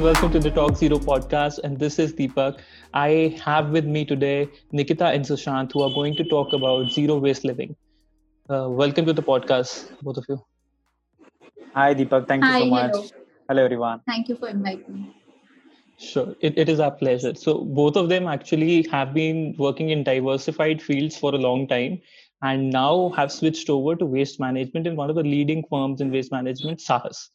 Hi, and welcome to the Talk Zero podcast. And this is Deepak. I have with me today Nikita and Sushant, who are going to talk about zero waste living. Uh, welcome to the podcast, both of you. Hi, Deepak. Thank you Hi, so much. hello. Hello, everyone. Thank you for inviting me. Sure, it, it is our pleasure. So, both of them actually have been working in diversified fields for a long time and now have switched over to waste management in one of the leading firms in waste management, Sahas.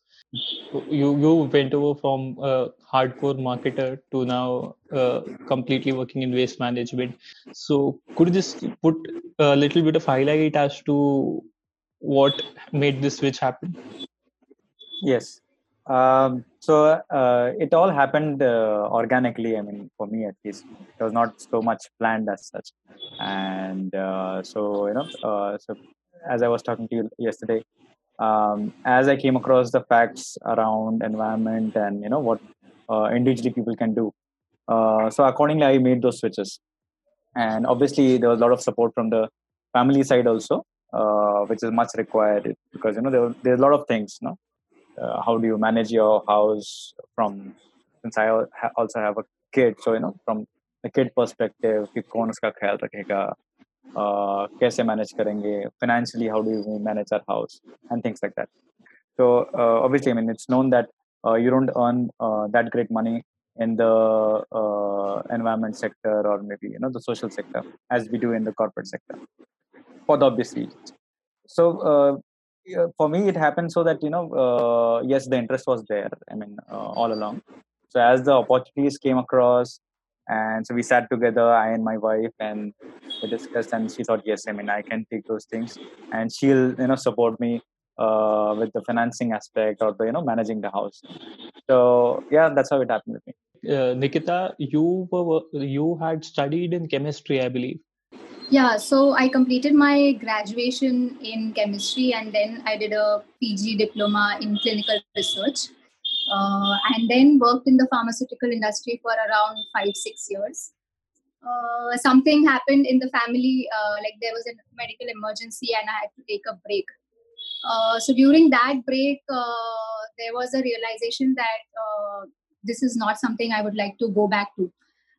You, you went over from a hardcore marketer to now uh, completely working in waste management. So, could you just put a little bit of highlight as to what made this switch happen? Yes. Um, so uh, it all happened uh, organically. I mean, for me at least, it was not so much planned as such. And uh, so you know, uh, so as I was talking to you yesterday, um, as I came across the facts around environment and you know what uh, individually people can do, uh, so accordingly I made those switches. And obviously there was a lot of support from the family side also, uh, which is much required because you know there, there's a lot of things, no uh, how do you manage your house from since i al- ha- also have a kid so you know from the kid perspective कि कौन उसका ख्याल रखेगा uh, कैसे manage करेंगे financially how do you manage our house and things like that so uh, obviously i mean it's known that uh, you don't earn uh, that great money in the uh, environment sector or maybe you know the social sector as we do in the corporate sector for the obvious reasons so uh, yeah, for me it happened so that you know uh, yes the interest was there i mean uh, all along so as the opportunities came across and so we sat together i and my wife and we discussed and she thought yes i mean i can take those things and she'll you know support me uh, with the financing aspect or the you know managing the house so yeah that's how it happened with me Uh, Nikita, you were you had studied in chemistry, I believe. Yeah, so I completed my graduation in chemistry and then I did a PG diploma in clinical research. Uh, and then worked in the pharmaceutical industry for around five, six years. Uh, something happened in the family, uh, like there was a medical emergency and I had to take a break. Uh, so during that break, uh, there was a realization that uh, this is not something I would like to go back to.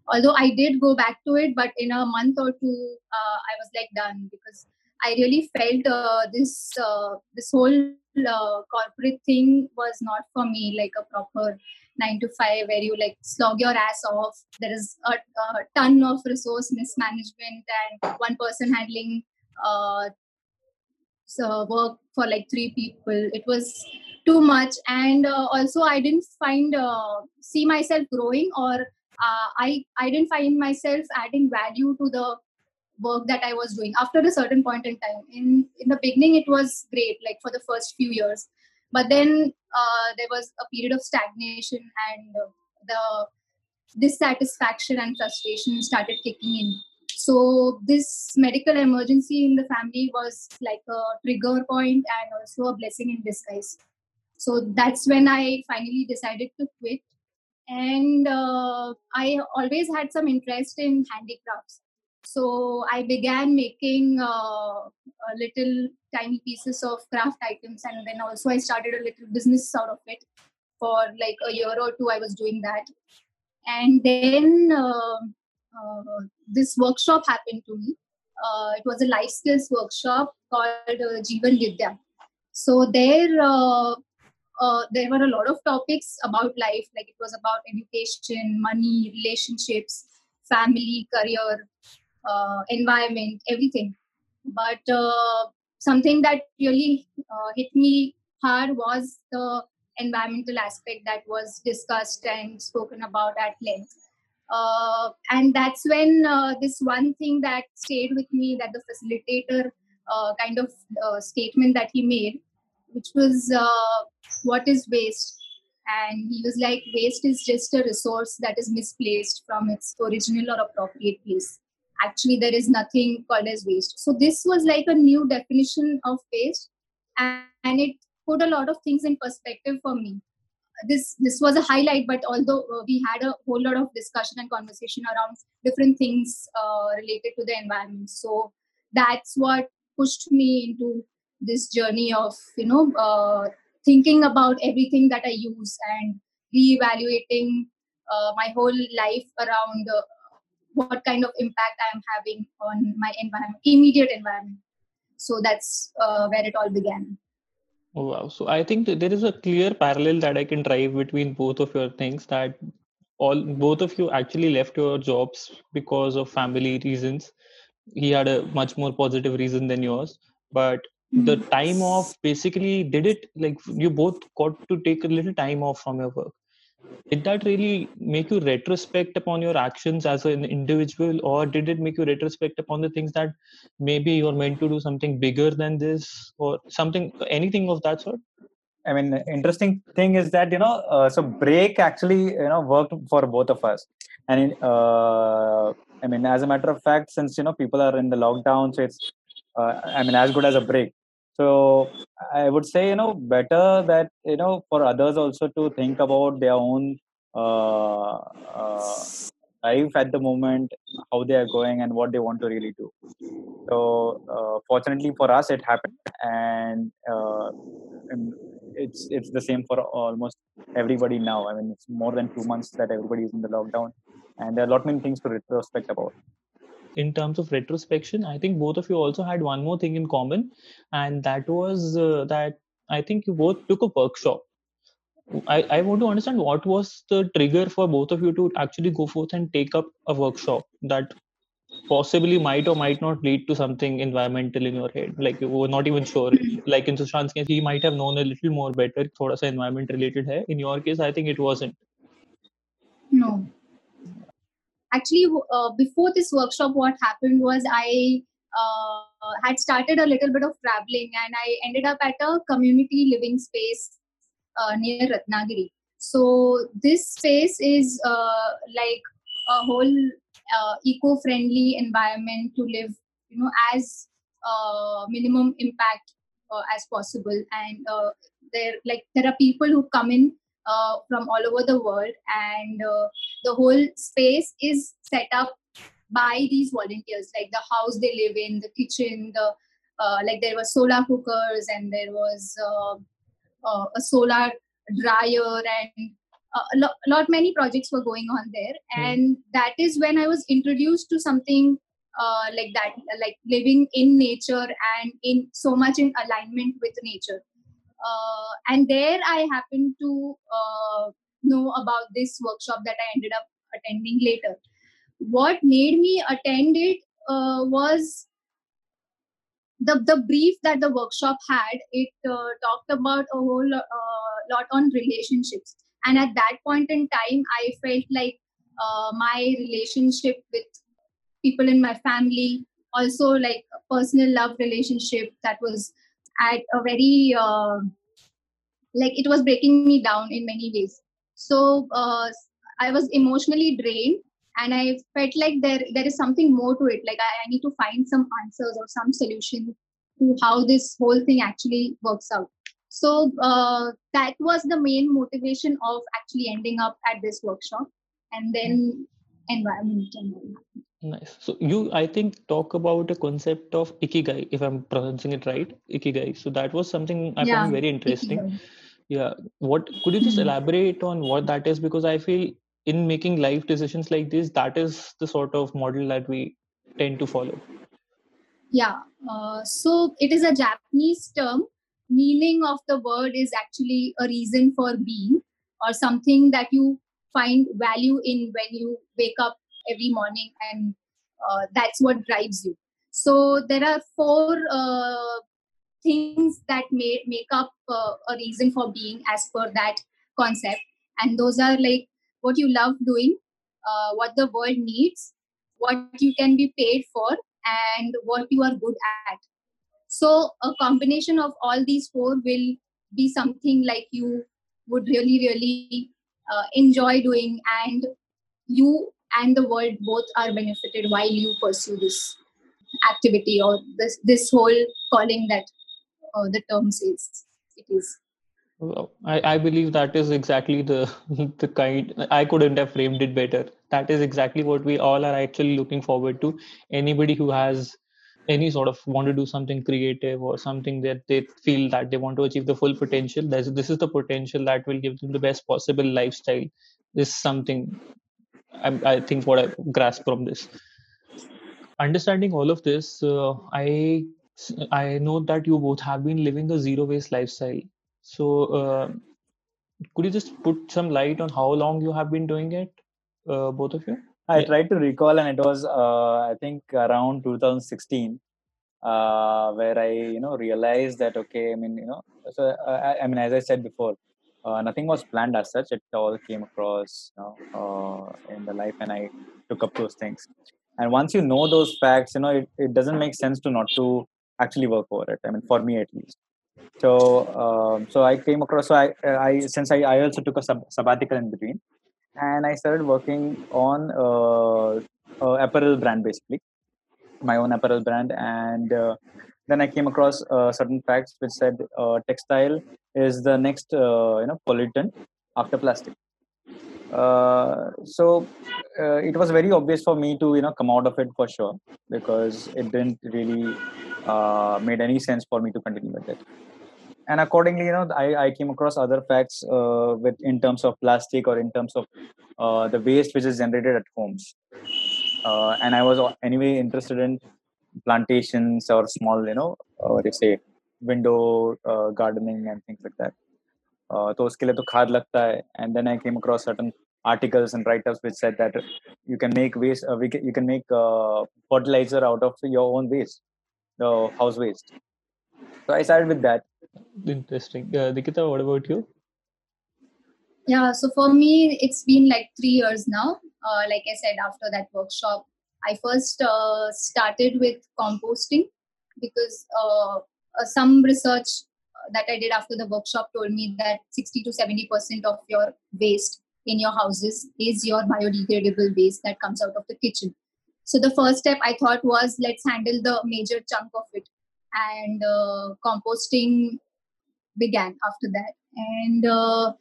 Although I did go back to it, but in a month or two, I was like done because I really felt uh, this uh, this whole uh, corporate thing was not for me, like a proper nine to five where you like slog your ass off. There is a, a ton of resource mismanagement and one person handling uh, so work for like three people it was too much and uh, also i didn't find uh, see myself growing or uh, i i didn't find myself adding value to the work that i was doing. After a certain point in time in in the beginning it was great like for the first few years. But then uh, there was a period of stagnation and uh, the dissatisfaction and frustration started kicking in. So this medical emergency in the family was like a trigger point and also a blessing in disguise. So that's when i finally decided to quit. And uh, i always had some interest in handicrafts so i began making uh, a little tiny pieces of craft items and then also i started a little business out of it for like a year or two i was doing that and then uh, uh, this workshop happened to me. Uh, it was a life skills workshop called uh, Jeevan Vidya. So there, uh, uh, there were a lot of topics about life. Like it was about education, money, relationships, family, career, uh, environment, everything. But uh, something that really uh, hit me hard was the environmental aspect that was discussed and spoken about at length. Uh, and that's when uh, this one thing that stayed with me that the facilitator uh, kind of statement that he made which was what is waste? And he was like waste is just a resource that is misplaced from its original or appropriate place actually there is nothing called as waste. So this was like a new definition of waste and, and it put a lot of things in perspective for me. This this was a highlight but although uh, we had a whole lot of discussion and conversation around different things uh, related to the environment. So that's what pushed me into this journey of you know uh, thinking about everything that i use and reevaluating uh, my whole life around what kind of impact I am having on my environment, immediate environment. So that's uh, where it all began. Oh, wow. So I think there is a clear parallel that I can drive between both of your things that all both of you actually left your jobs because of family reasons. He had a much more positive reason than yours, but the Mm. time off basically did it like you both got to take a little time off from your work did that really make you retrospect upon your actions as an individual or did it make you retrospect upon the things that maybe you're meant to do something bigger than this or something anything of that sort I mean, interesting thing is that you know, uh, so break actually you know worked for both of us, and uh, I mean, as a matter of fact, since you know people are in the lockdown, so it's uh, I mean as good as a break. So I would say you know better that you know for others also to think about their own uh, uh, life at the moment, how they are going, and what they want to really do. So uh, fortunately for us, it happened, and, uh, and it's it's the same for almost everybody now. I mean, it's more than two months that everybody is in the lockdown, and there are a lot many things to retrospect about. In terms of retrospection i think both of you also had one more thing in common and that was uh, that i think you both took a workshop. I, I want to understand what was the trigger for both of you to actually go forth and take up a workshop that possibly might or might not lead to something environmental in your head? Like you were not even sure. Like in sushant's case he might have known a little more better thoda sa environment related hai. In your case i think it wasn't. No. Actually, uh, before this workshop, what happened was I uh, had started a little bit of traveling and I ended up at a community living space uh, near Ratnagiri. So, this space is uh, like a whole uh, eco friendly environment to live, you know, as uh, minimum impact as possible. And there, like, there are people who come in uh, from all over the world and uh, the whole space is set up by these volunteers like the house they live in the kitchen the uh, like there were solar cookers and there was uh, uh, a solar dryer and uh, a lot, lot many projects were going on there Hmm. and that is when i was introduced to something uh, like that like living in nature and in so much in alignment with nature and there i happened to uh, know about this workshop that i ended up attending later. What made me attend it uh, was the the brief that the workshop had. It uh, talked about a whole uh, lot on relationships. And at that point in time i felt like uh, my relationship with people in my family also like a personal love relationship that was at a very uh, like it was breaking me down in many ways. So uh, i was emotionally drained and i felt like there there is something more to it. Like I, I need to find some answers or some solution to how this whole thing actually works out. So uh, that was the main motivation of actually ending up at this workshop and then environment and all that. Nice. So you, I think, talk about a concept of ikigai, if I'm pronouncing it right, ikigai. So that was something I Yeah, found very interesting. Ikigai. Yeah. What could you just Mhm. elaborate on what that is? Because I feel in making life decisions like this, that is the sort of model that we tend to follow. Yeah. Uh, so it is a Japanese term. Meaning of the word is actually a reason for being or something that you find value in when you wake up every morning and uh, that's what drives you. So there are four uh, things that may make up uh, a reason for being as per that concept. And those are like what you love doing, uh, what the world needs, what you can be paid for, and what you are good at. So a combination of all these four will be something like you would really, really uh, enjoy doing, and you and the world both are benefited while you pursue this activity or this this whole calling that uh, the term says it is. Well, I, I believe that is exactly the the kind I couldn't have framed it better. That is exactly what we all are actually looking forward to. Anybody who has any sort of want to do something creative or something that they feel that they want to achieve the full potential this, this is the potential that will give them the best possible lifestyle is something I, I think what i grasp from this. Understanding all of this uh, i i know that you both have been living a zero waste lifestyle. So uh, could you just put some light on how long you have been doing it uh, both of you? I tried to recall, and it was uh, I think around 2016, uh, where I you know realized that okay, I mean you know, so uh, I, I mean as I said before, uh, nothing was planned as such. It all came across you know, uh, in the life, and I took up those things. And once you know those facts, you know it, it doesn't make sense to not to actually work for it. I mean, for me at least. So um, so I came across. So I I since I, I also took a sub- sabbatical in between and I started working on uh, apparel brand basically, my own apparel brand, and uh, then I came across uh, certain facts which said uh, textile is the next uh, you know pollutant after plastic. so it was very obvious for me to you know come out of it for sure because it didn't really made any sense for me to continue with it and accordingly you know i, I came across other facts uh, with in terms of plastic or in terms of uh, the waste which is generated at homes uh, and i was anyway interested in plantations or small, you know, or you say window uh, gardening and things like that. Uh, तो उसके लिए तो खाद लगता है। And then I came across articles and write-ups which said that you can make waste uh, you can make uh, fertilizer out of your own waste the house waste. So i started with that. Interesting. Nikita, what about you? Yeah so for me it's been like three years now. Uh, like i said after that workshop I first uh, started with composting because uh, uh some research that I did after the workshop told me that 60 to 70% of your waste in your houses is your biodegradable waste that comes out of the kitchen. So the first step I thought was let's handle the major chunk of it and uh, composting began after that and uh,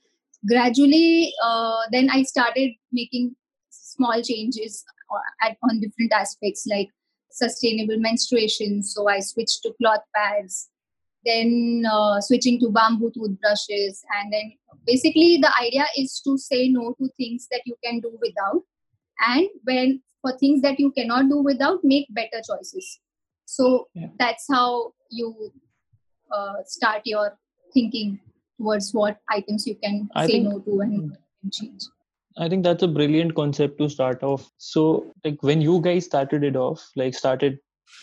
gradually uh, then i started making small changes at, on different aspects like sustainable menstruation so i switched to cloth pads then uh, switching to bamboo toothbrushes and then basically the idea is to say no to things that you can do without and when for things that you cannot do without make better choices so yeah. that's how you uh, start your thinking towards what items you can I say no to and change. I think that's a brilliant concept to start off. So, like when you guys started it off, like started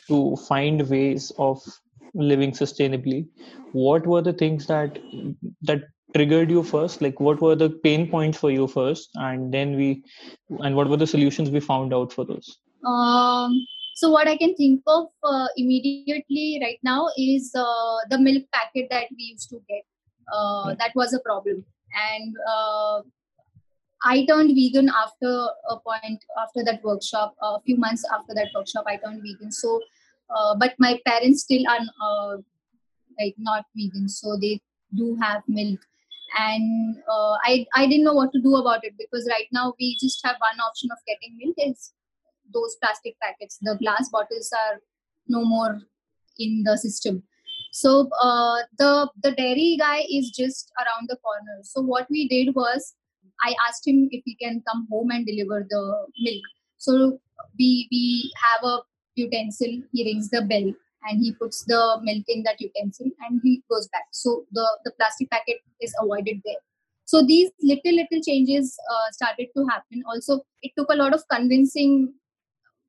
to find ways of living sustainably, what were the things that that triggered you first? Like, what were the pain points for you first, and then we, and what were the solutions we found out for those? Um, so what I can think of uh, immediately right now is uh, the milk packet that we used to get. Uh, that was a problem, and uh, I turned vegan after a point after that workshop. A few months after that workshop, I turned vegan. So, uh, but my parents still are uh, like not vegan, so they do have milk and uh, I, I didn't know what to do about it because right now we just have one option of getting milk is those plastic packets. The glass bottles are no more in the system. So uh, the the dairy guy is just around the corner. So what we did was I asked him if he can come home and deliver the milk. So we we have a utensil. He rings the bell and he puts the milk in that utensil and he goes back. So the the plastic packet is avoided there. So these little little changes uh, started to happen. Also, it took a lot of convincing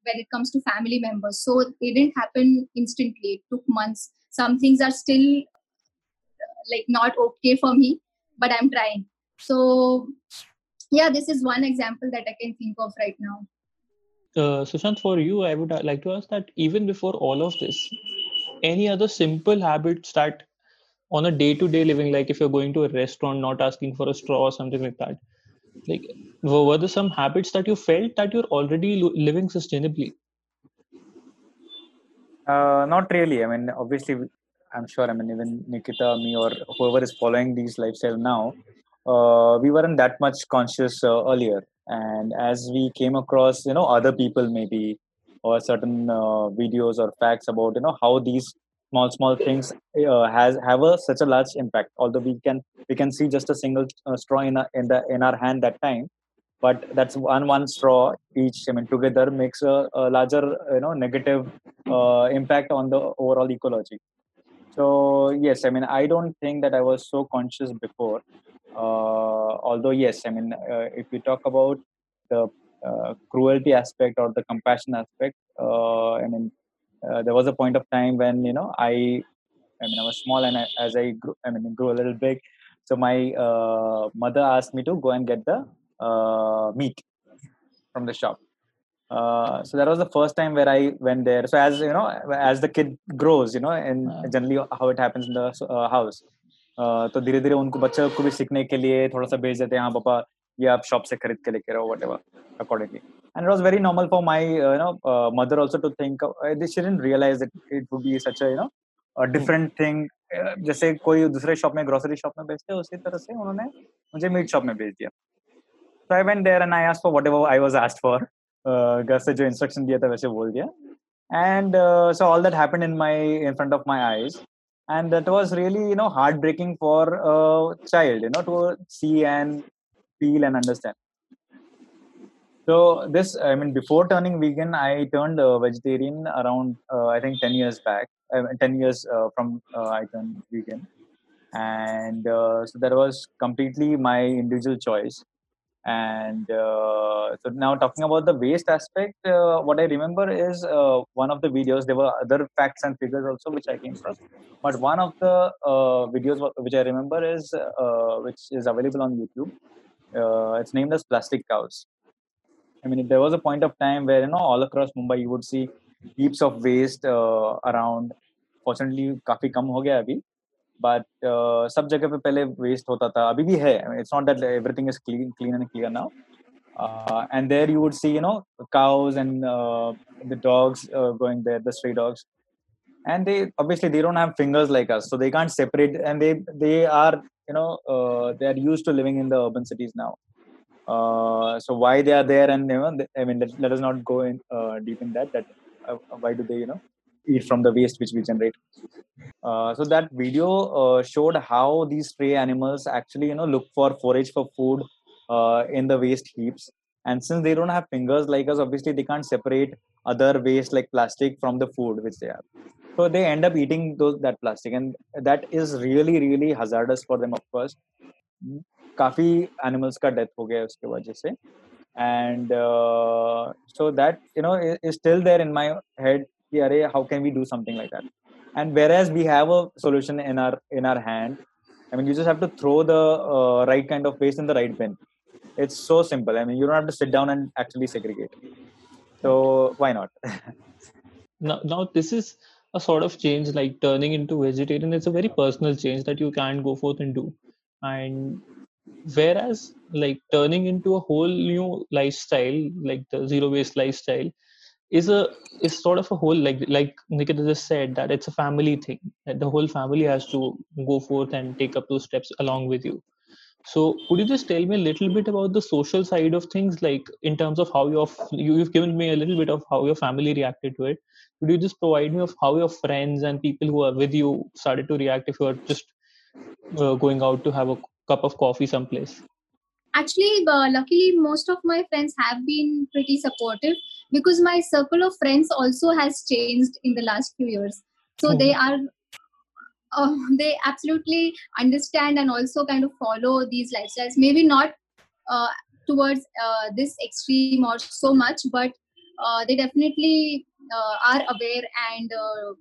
when it comes to family members. So they didn't happen instantly. It took months. Some things are still like not okay for me, but I'm trying. So yeah, this is one example that I can think of right now. Uh, Sushant, for you, I would like to ask that even before all of this, any other simple habits that on a day-to-day living, like if you're going to a restaurant, not asking for a straw or something like that, like were there some habits that you felt that you're already living sustainably uh, not really i mean obviously i'm sure i mean even nikita me or whoever is following these lifestyle now uh, we weren't that much conscious uh, earlier. And as we came across you know other people maybe or certain uh, videos or facts about you know how these small small things uh, has have a such a large impact. Although we can we can see just a single uh, straw in, a, in the in our hand that time. But that's one one straw each i mean together makes a, a larger you know negative uh, impact on the overall ecology so yes i mean i don't think that i was so conscious before. Uh, although yes i mean uh, if we talk about the uh, cruelty aspect or the compassion aspect uh, i mean uh, there was a point of time when you know i i mean i was small and I, as i grew i mean grew a little big. So my uh, mother asked me to go and get the meat from the shop uh, so that was the first time where I went there. So as you know, as the kid grows, you know, and uh. generally how it happens in the uh, house. तो धीरे धीरे उनको बच्चे को भी सीखने के लिए थोड़ा सा भेज देते हैं हाँ पापा ये आप शॉप से खरीद के लेके रहो whatever accordingly and it was very normal for my uh, you know uh, mother also to think uh, they didn't realize that it would be such a you know a different thing जैसे कोई दूसरे shop में grocery shop में बेचते उसी तरह से उन्होंने मुझे मीट शॉप में भेज दिया so I went there and I asked for whatever I was asked for घर से जो इंस्ट्रक्शन दिया था वैसे बोल दिया and uh, so all that happened in my in front of my eyes and that was really you know heartbreaking for a child you know to see and feel and understand so this i mean before turning vegan i turned uh, vegetarian around uh, i think 10 years back uh, 10 years uh, from uh, i turned vegan and so that was completely my individual choice and uh, so now talking about the waste aspect uh, what i remember is uh, one of the videos there were other facts and figures also which i came across but one of the uh, videos which i remember is uh, which is available on youtube uh, it's named as plastic cows i mean there was a point of time where you know all across mumbai you would see heaps of waste around fortunately काफी कम हो गया अभी but uh, सब जगह पे पहले waste होता था अभी भी है it's not that everything is clean clean and clear now and there you would see you know cows and uh, the dogs uh, going there the stray dogs and they obviously they don't have fingers like us so they can't separate and they they are you know uh, they are used to living in the urban cities now uh, so why they are there and you know they, i mean let, let, us not go in uh, deep in that that uh, why do they you know eat from the waste which we generate uh, so that video uh, showed how these stray animals actually you know look for forage for food uh, in the waste heaps and since they don't have fingers like us obviously they can't separate other waste like plastic from the food which they have so they end up eating those that plastic and that is really really hazardous for them of course काफी animals का death हो गया उसके वजह से and so that you know is still there in my head ki how can we do something like that? And whereas we have a solution in our in our hand i mean you just have to throw the uh, right kind of waste in the right bin it's so simple. I mean you don't have to sit down and actually segregate. So why not? Now, now this is a sort of change like turning into vegetarian. It's a very personal change that you can go forth and do. And whereas like turning into a whole new lifestyle like the zero waste lifestyle is a is sort of a whole like like Nikita just said that it's a family thing that the whole family has to go forth and take up those steps along with you. So could you just tell me a little bit about the social side of things, like in terms of how your you've given me a little bit of how your family reacted to it. Could you just provide me of how your friends and people who are with you started to react if you are just uh, going out to have a cup of coffee someplace? Actually, uh, luckily, most of my friends have been pretty supportive because my circle of friends also has changed in the last few years. So oh. they are uh, they absolutely understand and also kind of follow these lifestyles. Maybe not uh, towards uh, this extreme or so much but uh, they definitely uh, are aware and uh,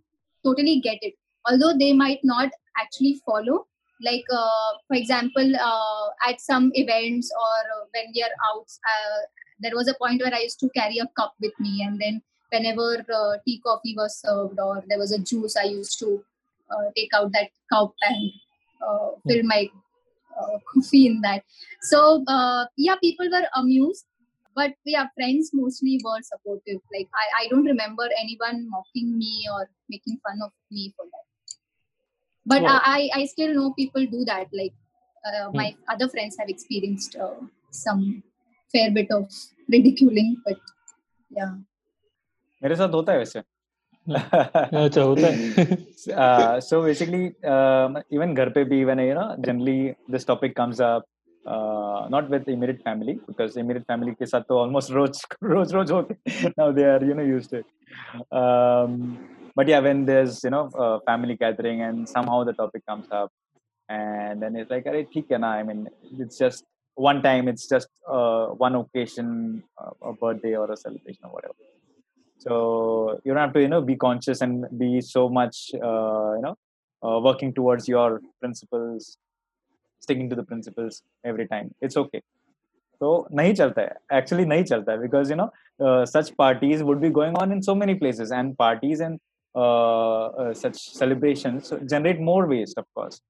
totally get it. Although they might not actually follow like for example at some events or when we are out there was a point where I used to carry a cup with me, and then whenever uh, tea coffee was served or there was a juice, I used to uh, take out that cup and uh, fill my uh, coffee in that. So uh, yeah, people were amused, but yeah, friends mostly were supportive. Like I, I don't remember anyone mocking me or making fun of me for that But I, I still know people do that. Like uh, my hmm. other friends have experienced some fair bit of ridiculing, but yeah. मेरे साथ होता है वैसे अच्छा होता है uh, so basically um, even घर पे भी when you know generally this topic comes up uh, not with immediate family because immediate family के साथ तो almost रोज रोज रोज होते now they are you know used to it um, but yeah when there's you know uh, family gathering and somehow the topic comes up and then it's like अरे ठीक है ना I mean it's just one time it's just uh, one occasion uh, a birthday or a celebration or whatever so you don't have to you know be conscious and be so much uh, you know uh, working towards your principles sticking to the principles every time it's okay so nahi chalta hai actually nahi chalta hai because you know uh, such parties would be going on in so many places and parties and uh, uh, such celebrations generate more waste of course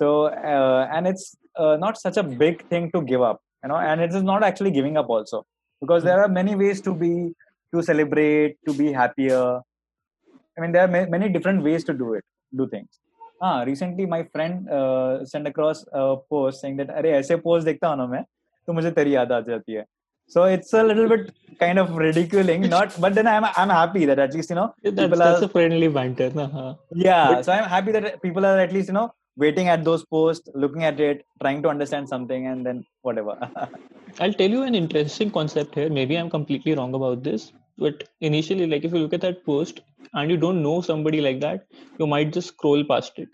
so uh, and it's uh, not such a big thing to give up you know and it is not actually giving up also because there are many ways to be to celebrate to be happier i mean there are ma- many different ways to do it do things ah recently my friend uh, sent across a post saying that अरे ऐसे post देखता हूँ ना मैं तो मुझे तेरी याद आ जाती है so it's a little bit kind of ridiculing not but then i'm i'm happy that at least you know that's, people that's are a friendly banter na? Huh. yeah But- so i'm happy that people are at least you know waiting at those posts looking at it trying to understand something and then whatever I'll tell you an interesting concept here. Maybe I'm completely wrong about this, but initially, like if you look at that post and you don't know somebody like that, you might just scroll past it.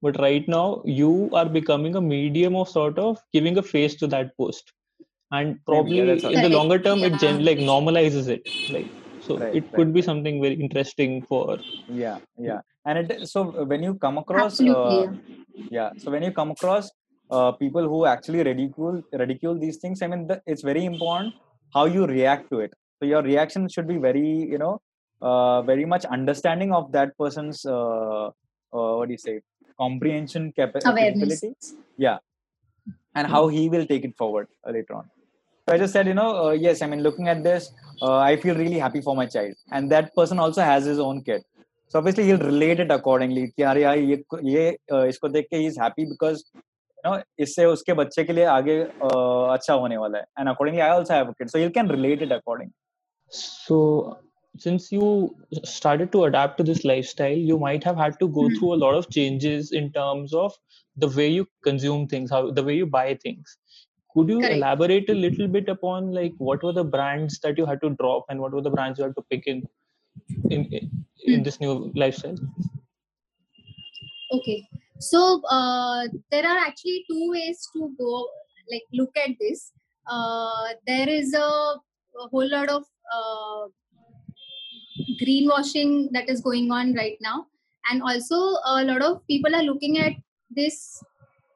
But right now, you are becoming a medium of sort of giving a face to that post, and probably that's in the longer term, it gen- like normalizes it. Like so, Right, it could right, be something very interesting for. yeah yeah. And it so when you come across uh, yeah so when you come across uh, people who actually ridicule ridicule these things i mean the, it's very important how you react to it. So your reaction should be very you know uh, very much understanding of that person's uh, uh, what do you say comprehension capa- Awareness. capability. And how he will take it forward uh, later on so i just said you know uh, yes i mean looking at this uh, i feel really happy for my child and that person also has his own kid so obviously he'll relate it accordingly कि अरे यार ये ये uh, इसको देख के he is happy because you know इससे उसके बच्चे के लिए आगे uh, अच्छा होने वाला है and accordingly I also have a kid so you can relate it accordingly So, since you started to adapt to this lifestyle, you might have had to go Hmm. through a lot of changes in terms of the way you consume things, how the way you buy things. Could you Correct. elaborate a little bit upon like what were the brands that you had to drop and what were the brands you had to pick in in in, in this new lifestyle? okay. So uh, there are actually two ways to go like look at this. Uh, there is a, a whole lot of uh, greenwashing that is going on right now. And also a lot of people are looking at this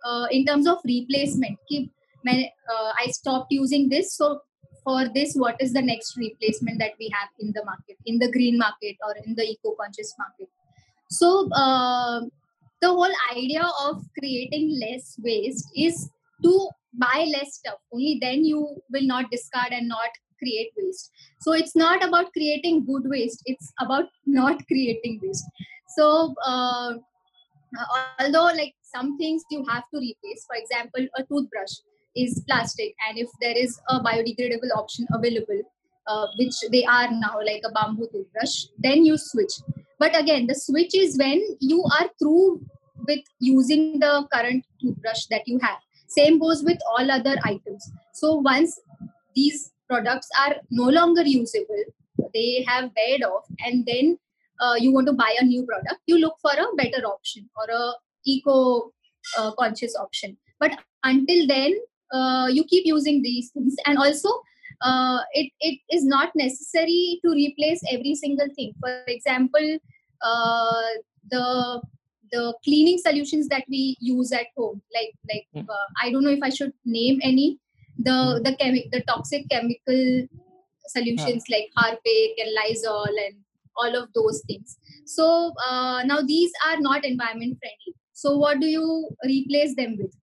uh, in terms of replacement. Uh, I stopped using this. So for this what is the next replacement that we have in the market in the green market or in the eco conscious market? So uh, the whole idea of creating less waste is to buy less stuff. Only then you will not discard and not create waste. So it's not about creating good waste. It's about not creating waste. So uh, although like some things you have to replace. For example a toothbrush is plastic and if there is a biodegradable option available uh, which they are now like a bamboo toothbrush then you switch. But again the switch is when you are through with using the current toothbrush that you have. Same goes with all other items. So once these products are no longer usable they have weared off and then uh, you want to buy a new product you look for a better option or a eco uh, conscious option. But until then uh, you keep using these things. And also uh, it, it is not necessary to replace every single thing. For example uh, the the cleaning solutions that we use at home like like Mm. uh, i don't know if i should name any. The Mm. the chemi- the toxic chemical solutions like harpic and lysol and all of those things. So uh, now these are not environment friendly. So what do you replace them with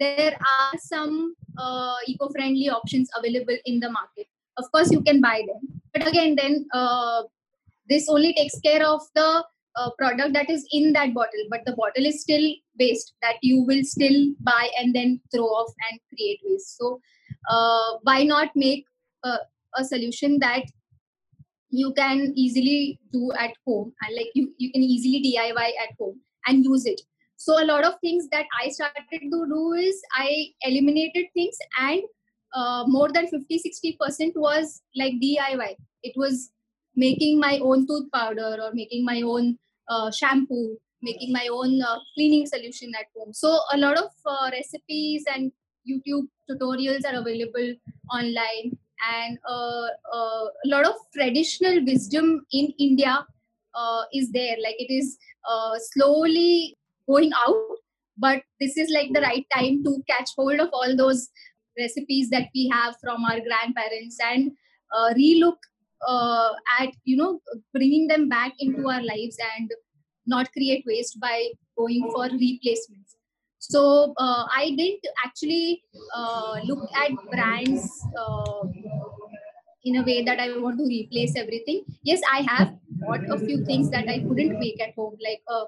there are some uh, eco-friendly options available in the market. Of course you can buy them. But again then uh, this only takes care of the uh, product that is in that bottle. But the bottle is still waste that you will still buy and then throw off and create waste. So uh, why not make uh, a solution that you can easily do at home? And like you, you can easily diy at home and use it so a lot of things that i started to do is i eliminated things and uh, more than 50 60% was like diy it was making my own tooth powder or making my own uh, shampoo making my own uh, cleaning solution at home. So a lot of uh, recipes and youtube tutorials are available online and uh, uh, a lot of traditional wisdom in india is there. Like it is slowly going out but this is like the right time to catch hold of all those recipes that we have from our grandparents and uh, relook uh, at you know bringing them back into our lives and not create waste by going for replacements so uh, I didn't actually uh, look at brands uh, in a way that I want to replace everything. Yes, I have bought a few things that I couldn't make at home, like a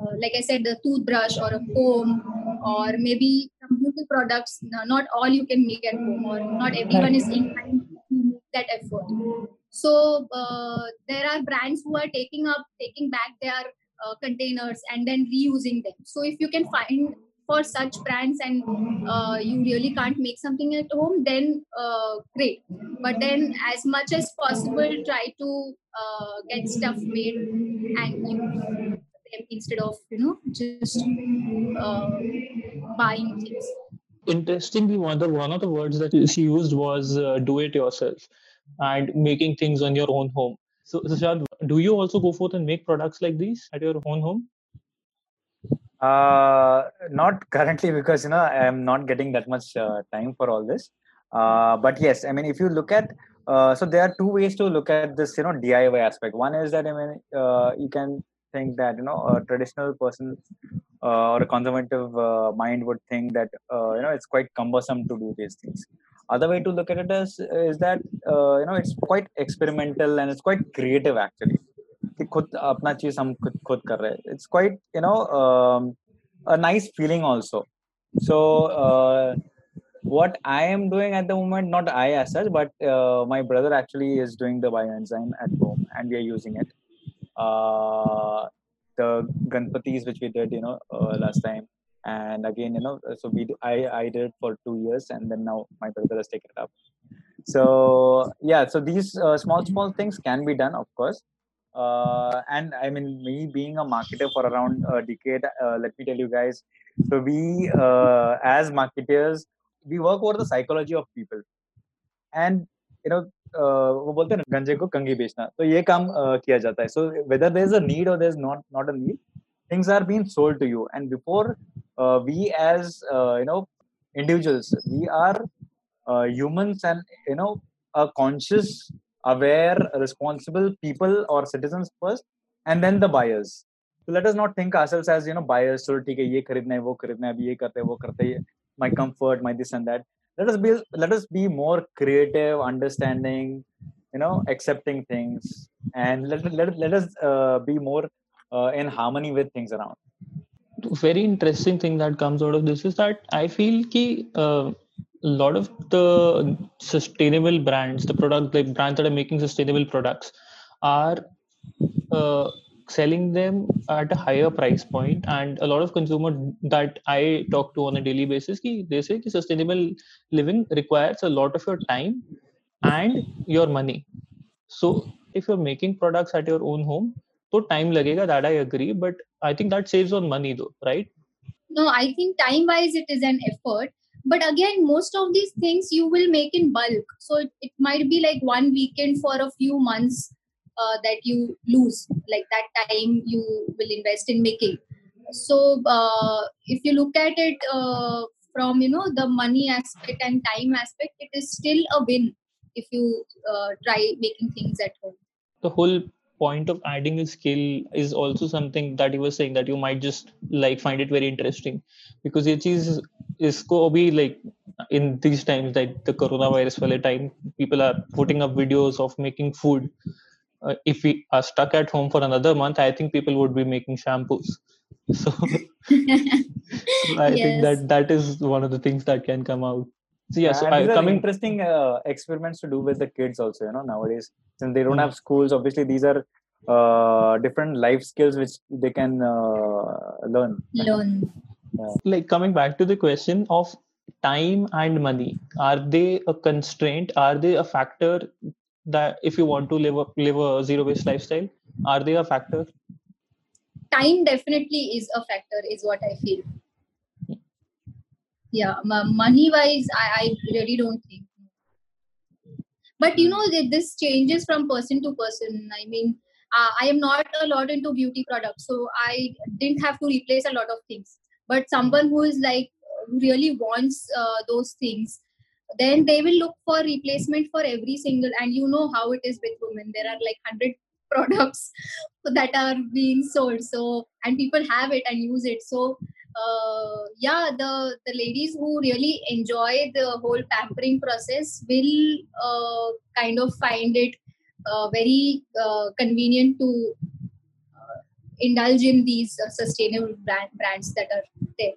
uh, uh, like I said, the toothbrush or a comb, or maybe some beauty products. Not all you can make at home, or not everyone is inclined to make that effort. So uh, there are brands who are taking up, taking back their containers and then reusing them. So if you can find for such brands and uh, you really can't make something at home then uh, great but then as much as possible try to uh, get stuff made and use them instead of you know just uh, buying things interestingly one of the one of the words that she used was uh, do it yourself and making things on your own home so Sushant, do you also go forth and make products like these at your own home uh, not currently because you know I'm not getting that much uh, time for all this. Uh, but yes, I mean if you look at uh, so there are two ways to look at this you know DIY aspect. One is that I mean uh, you can think that you know a traditional person uh, or a conservative uh, mind would think that uh, you know it's quite cumbersome to do these things. Other way to look at it is is that uh, you know it's quite experimental and it's quite creative actually. कि खुद अपना चीज हम खुद खुद कर रहे हैं it's quite you no a nice feeling also so uh, what i am doing at the moment not i as such but uh, my brother actually is doing the bioenzyme at home and we are using it uh, the ganpatis which we did you know uh, last time. And again you know so we i i did it for two years and then now my brother has taken it up. So yeah so these uh, small small things can be done of course. Uh, and I mean, me being a marketer for around a decade, uh, let me tell you guys. So we, uh, as marketers, we work over the psychology of people, and you know वो बोलते हैं गंजे को कंगी बेचना। तो ये काम uh, किया जाता है। So whether there is a need और there is not not a need things are been sold to you and before we as you know individuals we are humans and you know a conscious aware responsible people और citizen first and then the buyers तो let is not think as you know buyers ठीक है ये खरीदना है वो खरीदना है अभी ये करते हैं वो करते हैं my comfort my this and that Let us be let us be more creative, understanding, you know, accepting things, and let let, let us uh, be more uh, in harmony with things around. Very interesting thing that comes out of this is that I feel uh, a lot of the sustainable brands, the product like brands that are making sustainable products, are uh, selling them at a higher price point. And a lot of consumer that i talk to on a daily basis they say that sustainable living requires a lot of your time and your money. So if you're making products at your own home so time lagega that i agree but i think that saves on money though right? No i think time wise it is an effort but again most of these things you will make in bulk. So it, it might be like one weekend for a few months uh, that you lose like that time you will invest in making so uh, if you look at it uh, from you know the money aspect and time aspect it is still a win if you uh, try making things at home the whole point of adding a skill is also something that you were saying that you might just like find it very interesting because it is इसको अभी like in these times like the coronavirus wale time people are putting up videos of making food uh, if we are stuck at home for another month i think people would be making shampoos so i yes. think that that is one of the things that can come out So yeah, so and I, these are coming interesting uh, experiments to do with the kids also. You know, nowadays since they don't Hmm. have schools, obviously these are uh, different life skills which they can uh, learn. Learn. like coming back to the question of time and money are they a constraint are they a factor that if you want to live a live a zero waste lifestyle are they a factor? Time definitely is a factor is what i feel. Yeah money wise I, I really don't think. But you know this changes from person to person. I mean uh, i am not a lot into beauty products so i didn't have to replace a lot of things. But someone who is like who really wants uh, those things then they will look for replacement for every single and you know how it is with women. There are like 100 products that are being sold so and people have it and use it. So uh, yeah the the ladies who really enjoy the whole pampering process will uh, kind of find it uh, very uh, convenient to uh, indulge in these uh, sustainable brand, brands that are there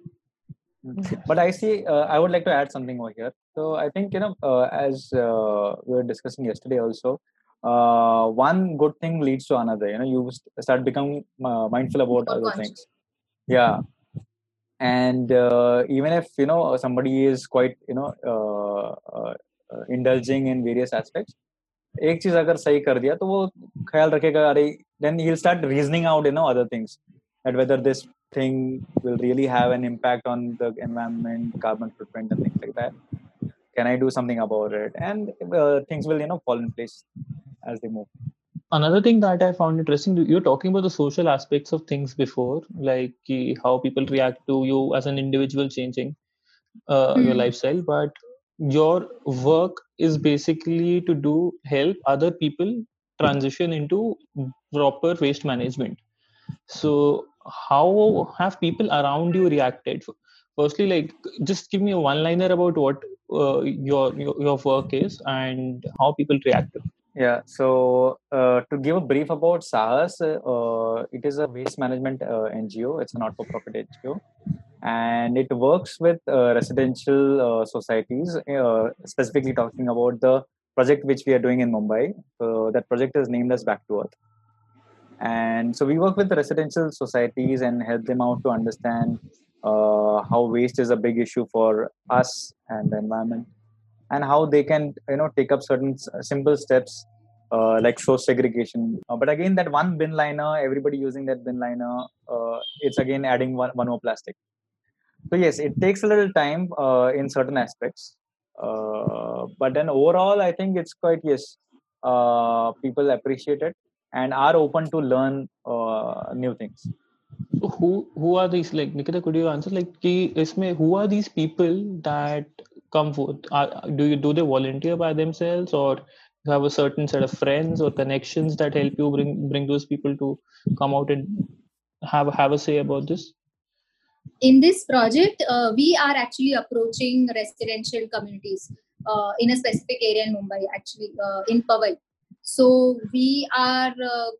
but i see uh, i would like to add something over here so i think you know uh, as uh, we were discussing yesterday also uh, one good thing leads to another you know you st- start becoming uh, mindful about More other conscious. things yeah and uh, even if you know somebody is quite you know uh, uh, uh, indulging in various aspects एक चीज अगर सही कर दिया तो वो ख्याल रखेगा अरे then he'll start reasoning out you know other things that whether this thing will really have an impact on the environment carbon footprint and things like that. Can i do something about it? And uh, things will you know fall in place as they move. Another thing that i found interesting you're talking about the social aspects of things before like how people react to you as an individual changing uh, your Hmm. lifestyle but your work is basically to do help other people transition into proper waste management. So how have people around you reacted firstly like just give me a one liner about what uh, your, your your work is and how people react to it. Yeah, so uh, to give a brief about SAHAS, uh, it is a waste management uh, NGO. It's a not-for-profit NGO, and it works with uh, residential uh, societies. Specifically, talking about the project which we are doing in Mumbai. That project is named as Back to Earth, and so we work with the residential societies and help them out to understand uh, how waste is a big issue for us and the environment. And how they can you know take up certain simple steps uh, like show segregation. Uh, but again that one bin liner everybody using that bin liner uh, it's again adding one, one more plastic. So yes it takes a little time uh, in certain aspects. Uh, but then overall i think it's quite yes uh, people appreciate it and are open to learn uh, new things. So who who are these like nikita could you answer like ki, isme, who are these people that come forth? Are, do you do they volunteer by themselves or you have a certain set of friends or connections that help you bring bring those people to come out and have have a say about this? In this project uh, we are actually approaching residential communities uh, in a specific area in mumbai actually uh, in Powai so we are uh,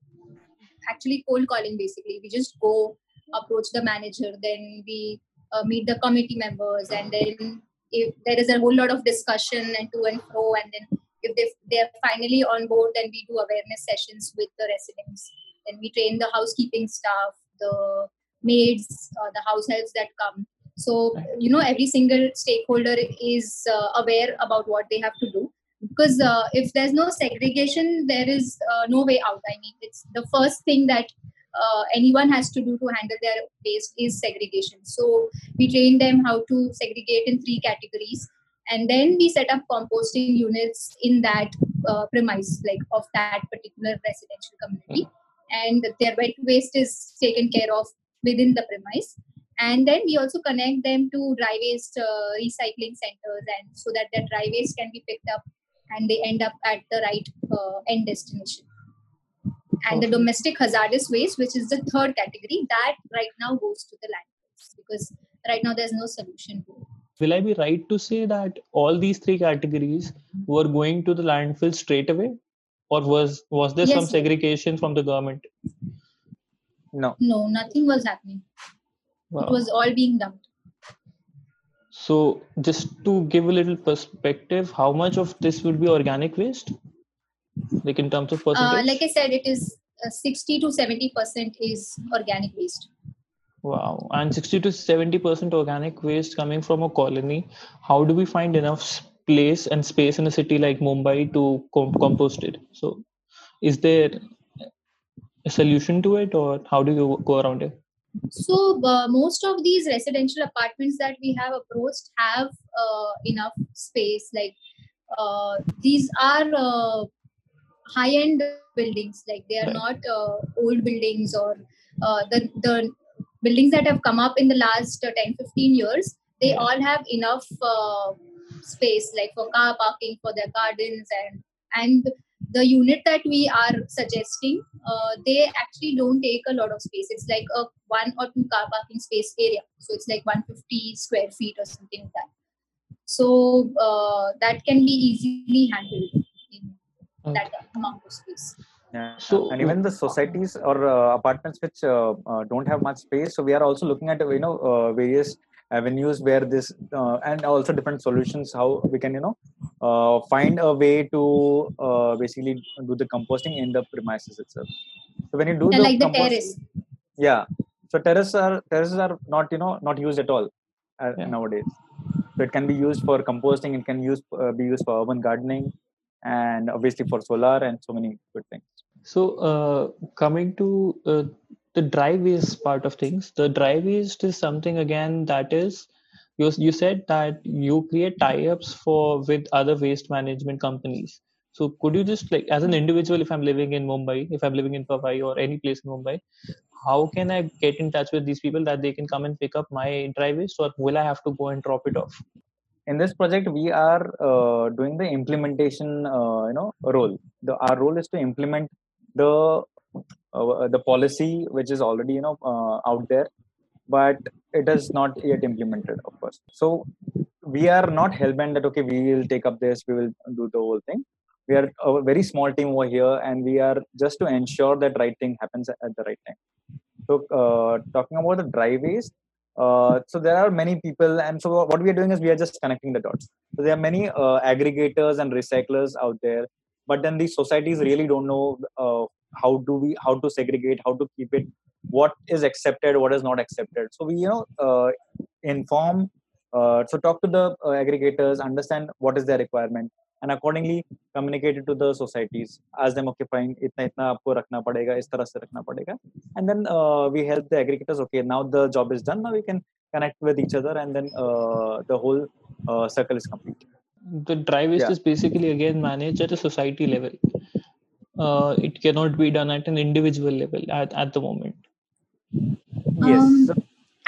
actually cold calling basically. We just go approach the manager then we uh, meet the committee members and then if there is a whole lot of discussion and to and fro and then if they they're finally on board then we do awareness sessions with the residents. Then we train the housekeeping staff the maids uh, the house helps that come. So you know every single stakeholder is uh, aware about what they have to do because uh, if there's no segregation there is uh, no way out. I mean it's the first thing that uh, anyone has to do to handle their waste is segregation. So we train them how to segregate in three categories and then we set up composting units in that uh, premise like of that particular residential community. And their wet waste is taken care of within the premise. And then we also connect them to dry waste uh, recycling centers and so that their dry waste can be picked up and they end up at the right uh, end destination. And the domestic hazardous waste which is the third category that right now goes to the landfills because right now there's no solution to it. Will i be right to say that all these three categories were going to the landfill straight away? Or was was there some segregation from the government? No. No nothing was happening. Wow. it was all being dumped So just to give a little perspective, how much of this would be organic waste? Like in terms of Uh, percentage? like I said, it is uh, 60 to 70 percent is organic waste. Wow. And 60 to 70% organic waste coming from a colony. How do we find enough place and space in a city like Mumbai to com- compost it? So, is there a solution to it, or how do you go around it? So uh, most of these residential apartments that we have approached have uh, enough space. Like uh, these are uh, high-end buildings. Like they are not uh, old buildings or uh, the the buildings that have come up in the last uh, 10, 15 years. They all have enough uh, space, like for car parking, for their gardens, and and the unit that we are suggesting, uh, they actually don't take a lot of space. It's like a one or two car parking space area. So it's like 150 square feet or something like that. So uh, that can be easily handled in that amount of space. Yeah. So- and even the societies or uh, apartments which uh, uh, don't have much space, so we are also looking at you know uh, various avenues where this uh, and also different solutions how we can you know uh, find a way to uh, basically do the composting in the premises itself. So when you do Yeah, the like the terrace. yeah so terraces are terraces are not you know not used at all uh, Yeah. nowadays so it can be used for composting it can use uh, be used for urban gardening and obviously for solar and so many good things So, uh, coming to uh, the dry waste part of things, the dry waste is something again that is you, you said that you create tie-ups for with other waste management companies. So, could you just like as an individual, if I'm living in Mumbai, if I'm living in Powai or any place in Mumbai, how can I get in touch with these people that they can come and pick up my dry waste, or will I have to go and drop it off? in this project we are uh, doing the implementation uh, you know role the our role is to implement the uh, the policy which is already you know uh, out there but it is not yet implemented of course. So we are not hellbent that okay we will take up this we will do the whole thing. We are a very small team over here and we are just to ensure that right thing happens at the right time. So uh, talking about the dry waste uh, so there are many people and so what we are doing is we are just connecting the dots. So there are many uh, aggregators and recyclers out there but then these societies really don't know uh, how do we how to segregate how to keep it what is accepted what is not accepted so we you know uh, inform uh, so talk to the uh, aggregators understand what is their requirement and accordingly communicate it to the societies ask them okay fine itna itna aapko rakhna padega is tarah se rakhna padega and then uh, we help the aggregators okay now the job is done now we can connect with each other and then uh, the whole uh, circle is complete The dry waste Yeah. is basically again managed at a society level. Uh, it cannot be done at an individual level at, at the moment. yes Um, so,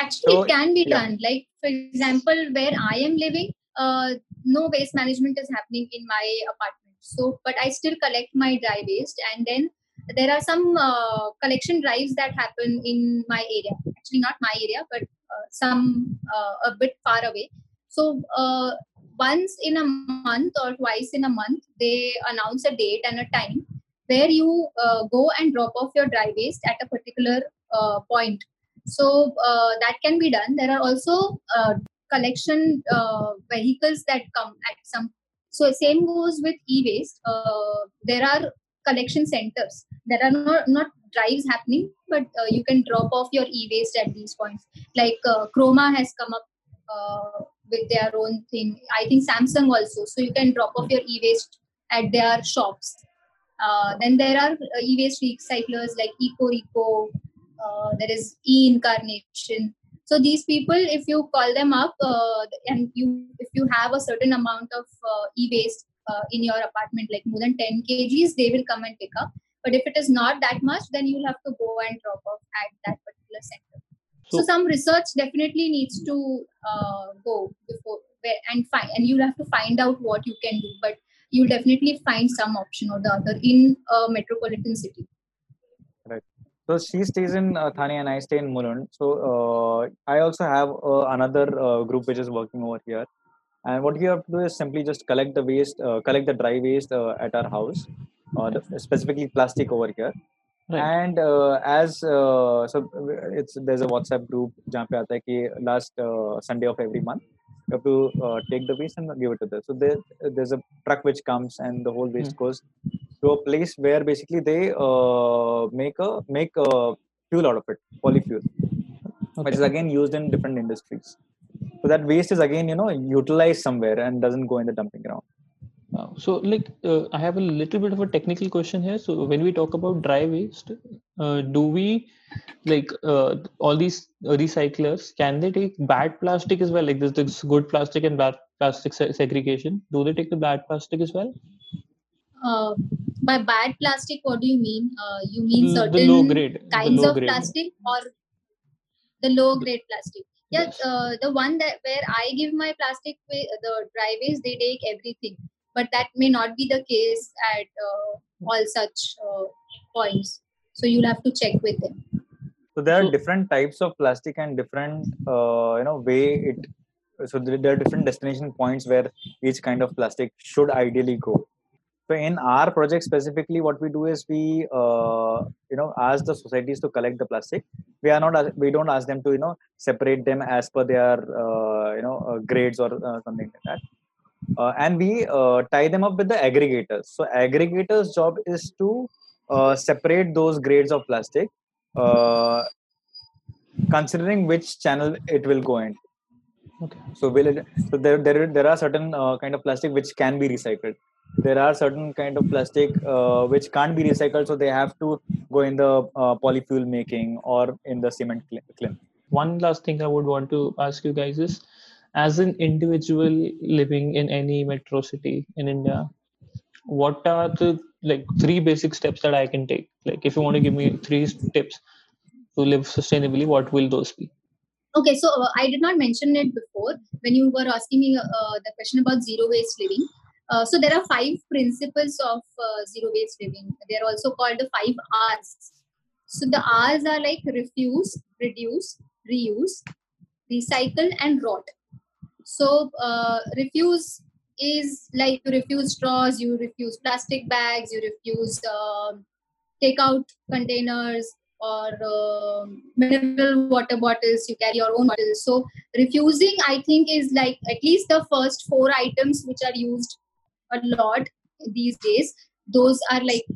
Actually, So, it can be yeah. done. Like, for example, where I am living, uh, no waste management is happening in my apartment. So, but I still collect my dry waste, and then there are some uh, collection drives that happen in my area. Actually, not my area, but uh, some uh, a bit far away. So, uh, once in a month or twice in a month, they announce a date and a time where you uh, go and drop off your dry waste at a particular uh, point. So uh, that can be done. There are also uh, collection uh, vehicles that come at some so same goes with e-waste. There are collection centers. There are not, not drives happening but you can drop off your e-waste at these points. Like Croma has come up with their own thing. I think samsung also. So you can drop off your e-waste at their shops uh, then there are uh, e-waste recyclers like eco eco uh, there is e-incarnation. So these people if you call them up uh, and you if you have a certain amount of uh, e-waste uh, in your apartment like more than 10 kgs they will come and pick up. But if it is not that much then you'll have to go and drop off at that particular center. So, So- some research definitely needs to uh, go before where, and find and you'll have to find out what you can do. But you'll definitely find some option or the other in a metropolitan city so she stays in uh, Thane and I stay in Mulund. So uh, I also have uh, another uh, group which is working over here. And what we have to do is simply just collect the waste, uh, collect the dry waste uh, at our house, uh, the, specifically plastic over here. Right. And uh, as uh, so, it's there's a WhatsApp group जहाँ पे आता है कि last uh, Sunday of every month You have to uh, take the waste and give it to them. So there, there's a truck which comes and the whole waste goes to a place where basically they uh, make a make a fuel out of it, polyfuel, which is again used in different industries. So that waste is again you know utilized somewhere and doesn't go in the dumping ground. So, like, uh, I have a little bit of a technical question here. So, when we talk about dry waste, uh, do we like uh, all these recyclers? Can they take bad plastic as well? Like, there's this good plastic and bad plastic se- segregation. Do they take the bad plastic as well? Uh, by bad plastic, what do you mean? Uh, you mean certain the low grade, kinds low of grade. plastic or the low grade plastic? Yeah, Yes. uh, the one that where I give my plastic, the dry waste, they take everything, but that may not be the case at uh, all such uh, points. So you'll have to check with them. So there are different types of plastic and different uh, you know way it. So there there are different destination points where each kind of plastic should ideally go. So in our project specifically, what we do is we uh, you know ask the societies to collect the plastic. We are not we don't ask them to you know separate them as per their uh, you know uh, grades or uh, something like that. Uh, and we uh, tie them up with the aggregators. So aggregators' job is to uh, separate those grades of plastic, uh, considering which channel it will go in. Okay. So will it? So there there there are certain uh, kind of plastic which can be recycled. There are certain kind of plastic uh, which can't be recycled, so they have to go in the uh, polyfuel making or in the cement cl-. One last thing I would want to ask you guys is, as an individual living in any metro city in India, what are the like three basic steps that I can take? Like, if you want to give me three tips to live sustainably, what will those be? Okay, so uh, I did not mention it before when you were asking me uh, the question about zero waste living. Uh, so there are five principles of uh, zero waste living. They are also called the five R's. So the R's are like refuse, reduce, reuse, recycle, and rot. So uh, refuse is like you refuse straws, you refuse plastic bags, you refuse um takeout containers or um mineral water bottles. You carry your own bottles. So refusing, I think, is like at least the first four items which are used a lot these days. Those are like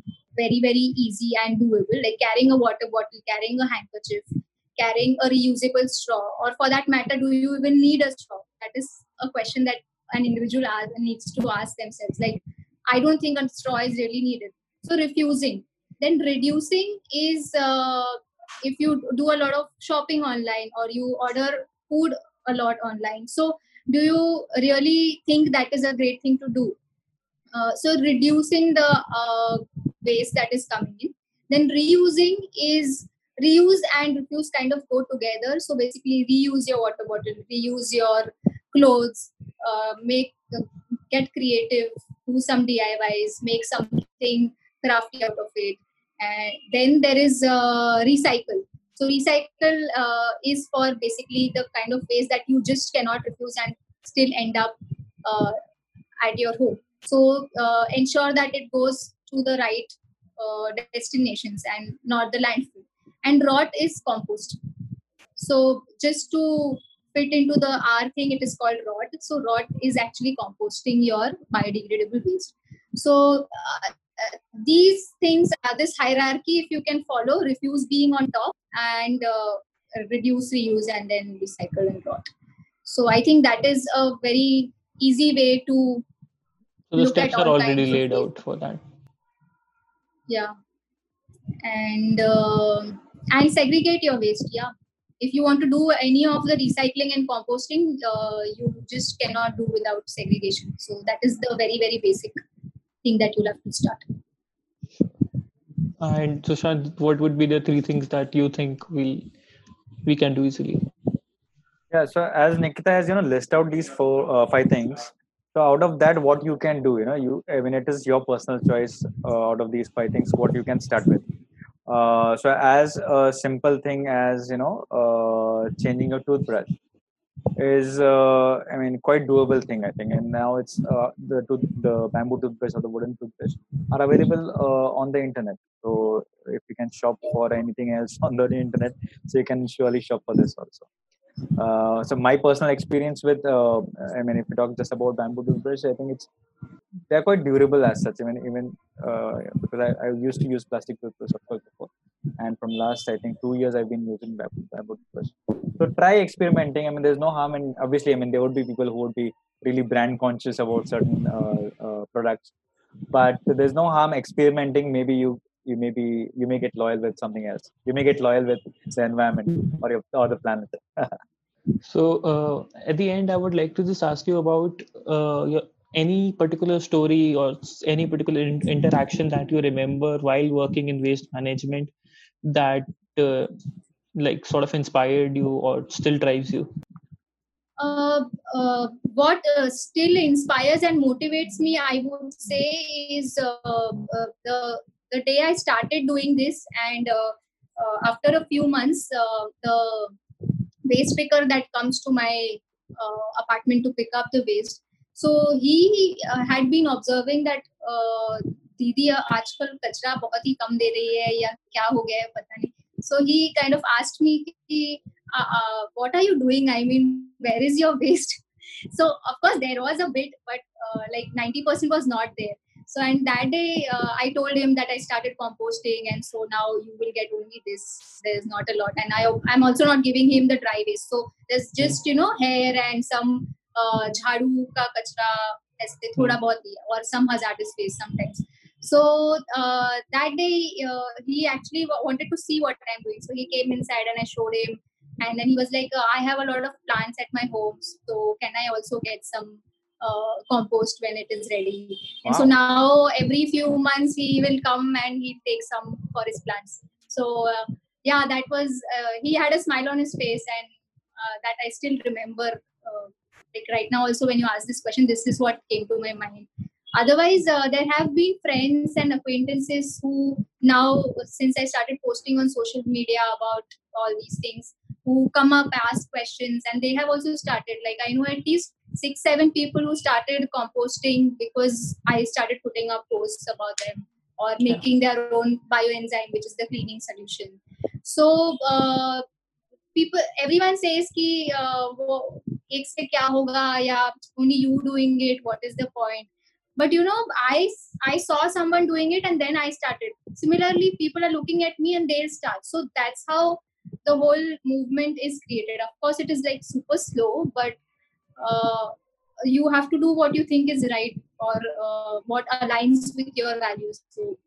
very very easy and doable. Like carrying a water bottle, carrying a handkerchief, carrying a reusable straw, or for that matter, do you even need a straw? That is a question that an individual needs to ask themselves. Like, I don't think a straw is really needed. So refusing. Then reducing is uh, if you do a lot of shopping online or you order food a lot online. So do you really think that is a great thing to do? Uh, so reducing the uh, waste that is coming in. Then reusing is reuse and refuse kind of go together. So basically, reuse your water bottle, reuse your clothes, uh, make get creative, do some DIYs, make something crafty out of it. And then there is uh, recycle. So recycle uh, is for basically the kind of waste that you just cannot refuse and still end up uh, at your home. So uh, ensure that it goes to the right uh, destinations and not the landfill. And rot is compost. So just to fit into the R thing, it is called rot. So rot is actually composting your biodegradable waste. So uh, uh, these things are this hierarchy. If you can follow, refuse being on top and uh, reduce, reuse, and then recycle and rot. So I think that is a very easy way to So the Look at steps are already laid out for that. yeah and um and segregate your waste yeah if you want to do any of the recycling and composting uh, you just cannot do without segregation so that is the very very basic thing that you'll have to start And Sushant, what would be the three things that you think we we can do easily? Yeah. So as Nikita has you know list out these four uh, five things. So out of that, what you can do, you know, you I mean it is your personal choice uh, out of these five things what you can start with. Uh, so as a simple thing as you know uh, changing your toothbrush is uh, I mean quite doable thing I think. And now it's uh, the tooth, the bamboo toothbrush or the wooden toothbrush are available uh, on the internet. So if you can shop for anything else on the internet so you can surely shop for this also uh, so my personal experience with uh, i mean if we talk just about bamboo toothbrush i think it's they're quite durable as such. I mean, even uh, because I, I, used to use plastic toothbrush of course before, and from last I think two years I've been using bamboo toothbrush. So try experimenting. I mean, there's no harm, and obviously, I mean, there would be people who would be really brand conscious about certain uh, uh, products, but there's no harm experimenting. Maybe you you may be you may get loyal with something else. You may get loyal with the environment or your or the planet. so uh, at the end, I would like to just ask you about uh, your any particular story or any particular in- interaction that you remember while working in waste management that uh, like sort of inspired you or still drives you uh, uh, what uh, still inspires and motivates me i would say is uh, uh, the the day i started doing this and after a few months the waste picker that comes to my apartment to pick up the waste so he uh, had been observing that uh, दीदी आजकल कचरा बहुत ही कम दे रही है या क्या हो गया है पता नहीं so he kind of asked me कि uh, uh, what are you doing i mean where is your waste so of course there was a bit but uh, like 90% was not there so and that day uh, i told him that i started composting and so now you will get only this there's not a lot and i i'm also not giving him the dry waste so there's just you know hair and some झाड़ू का कचरा ऐसे थोड़ा बहुत दिया और some hazardous waste sometimes so uh, that day uh, he actually wanted to see what i'm doing so he came inside and i showed him and then he was like uh, i have a lot of plants at my home so can i also get some uh, compost when it is ready. Wow. and so now every few months he will come and he takes some for his plants. So uh, yeah that was uh, he had a smile on his face and that i still remember like right now also when you ask this question this is what came to my mind. Otherwise uh, there have been friends and acquaintances who now since i started posting on social media about all these things who come up ask questions and they have also started like i know at least six seven people who started composting because i started putting up posts about them or making their own bioenzyme which is the cleaning solution. So uh, people everyone says ki uh, wo ek se kya hoga ya only you doing it what is the point? But you know i i saw someone doing it and then i started. Similarly people are looking at me and they'll start. So that's how the whole movement is created. Of course it is like super slow but uh, you have to do what you think is right or uh, what aligns with your values. So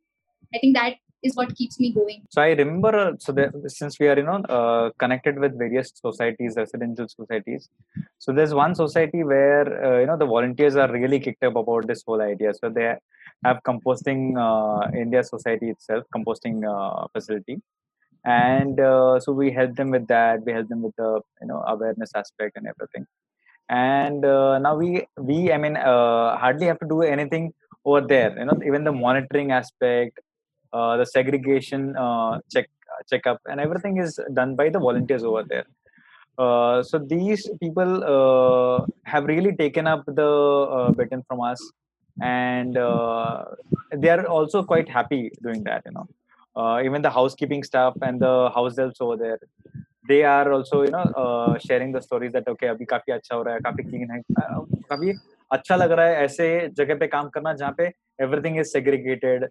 i think that is what keeps me going. So i remember uh, so that since we are you know uh, connected with various societies residential societies so there's one society where uh, you know the volunteers are really kicked up about this whole idea. So they have composting uh, india society itself composting uh, facility and uh, so we help them with that. We help them with the you know awareness aspect and everything. And now we we i mean hardly have to do anything over there. You know even the monitoring aspect uh, the segregation uh, check uh, checkup and everything is done by the volunteers over there. Uh, so these people uh, have really taken up the uh, baton from us. And they are also quite happy doing that you know uh, even the housekeeping staff and the house helps over there they are also you know uh, sharing the stories that okay अभी काफी अच्छा हो रहा है काफी clean है काफी अच्छा लग रहा है ऐसे जगह पे काम करना जहाँ पे everything is segregated.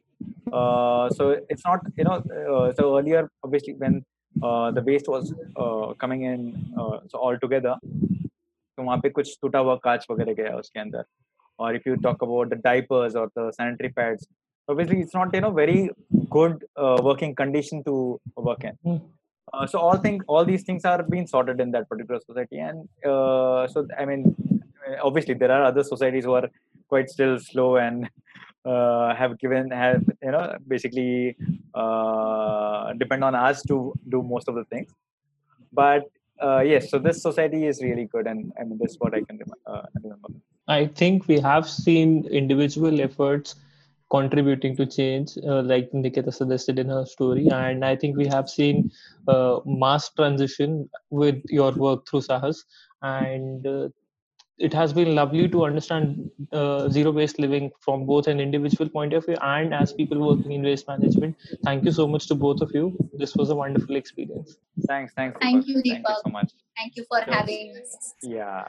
Uh, so it's not you know uh, so earlier obviously when uh, the waste was uh, coming in uh, so all together तो वहाँ पे कुछ टूटा हुआ कांच वगैरह गया उसके अंदर। और if you talk about the diapers और the sanitary pads obviously it's not you know very good uh, working condition to work in. Mm. uh, so all things all these things are being sorted in that particular society. And uh, so i mean obviously there are other societies who are quite still slow and uh, have given have you know basically uh, depend on us to do most of the things. But uh, yes so this society is really good and i mean this is what i can uh, remember. I think we have seen individual efforts contributing to change uh, like nikita suggested in her story and i think we have seen uh, mass transition with your work through sahas and it has been lovely to understand uh, zero waste living from both an individual point of view and as people working in waste management. Thank you so much to both of you. This was a wonderful experience. Thanks, thanks. Thank Deepak. you, Thank you so much. Thank you for Sure. having us. Yeah.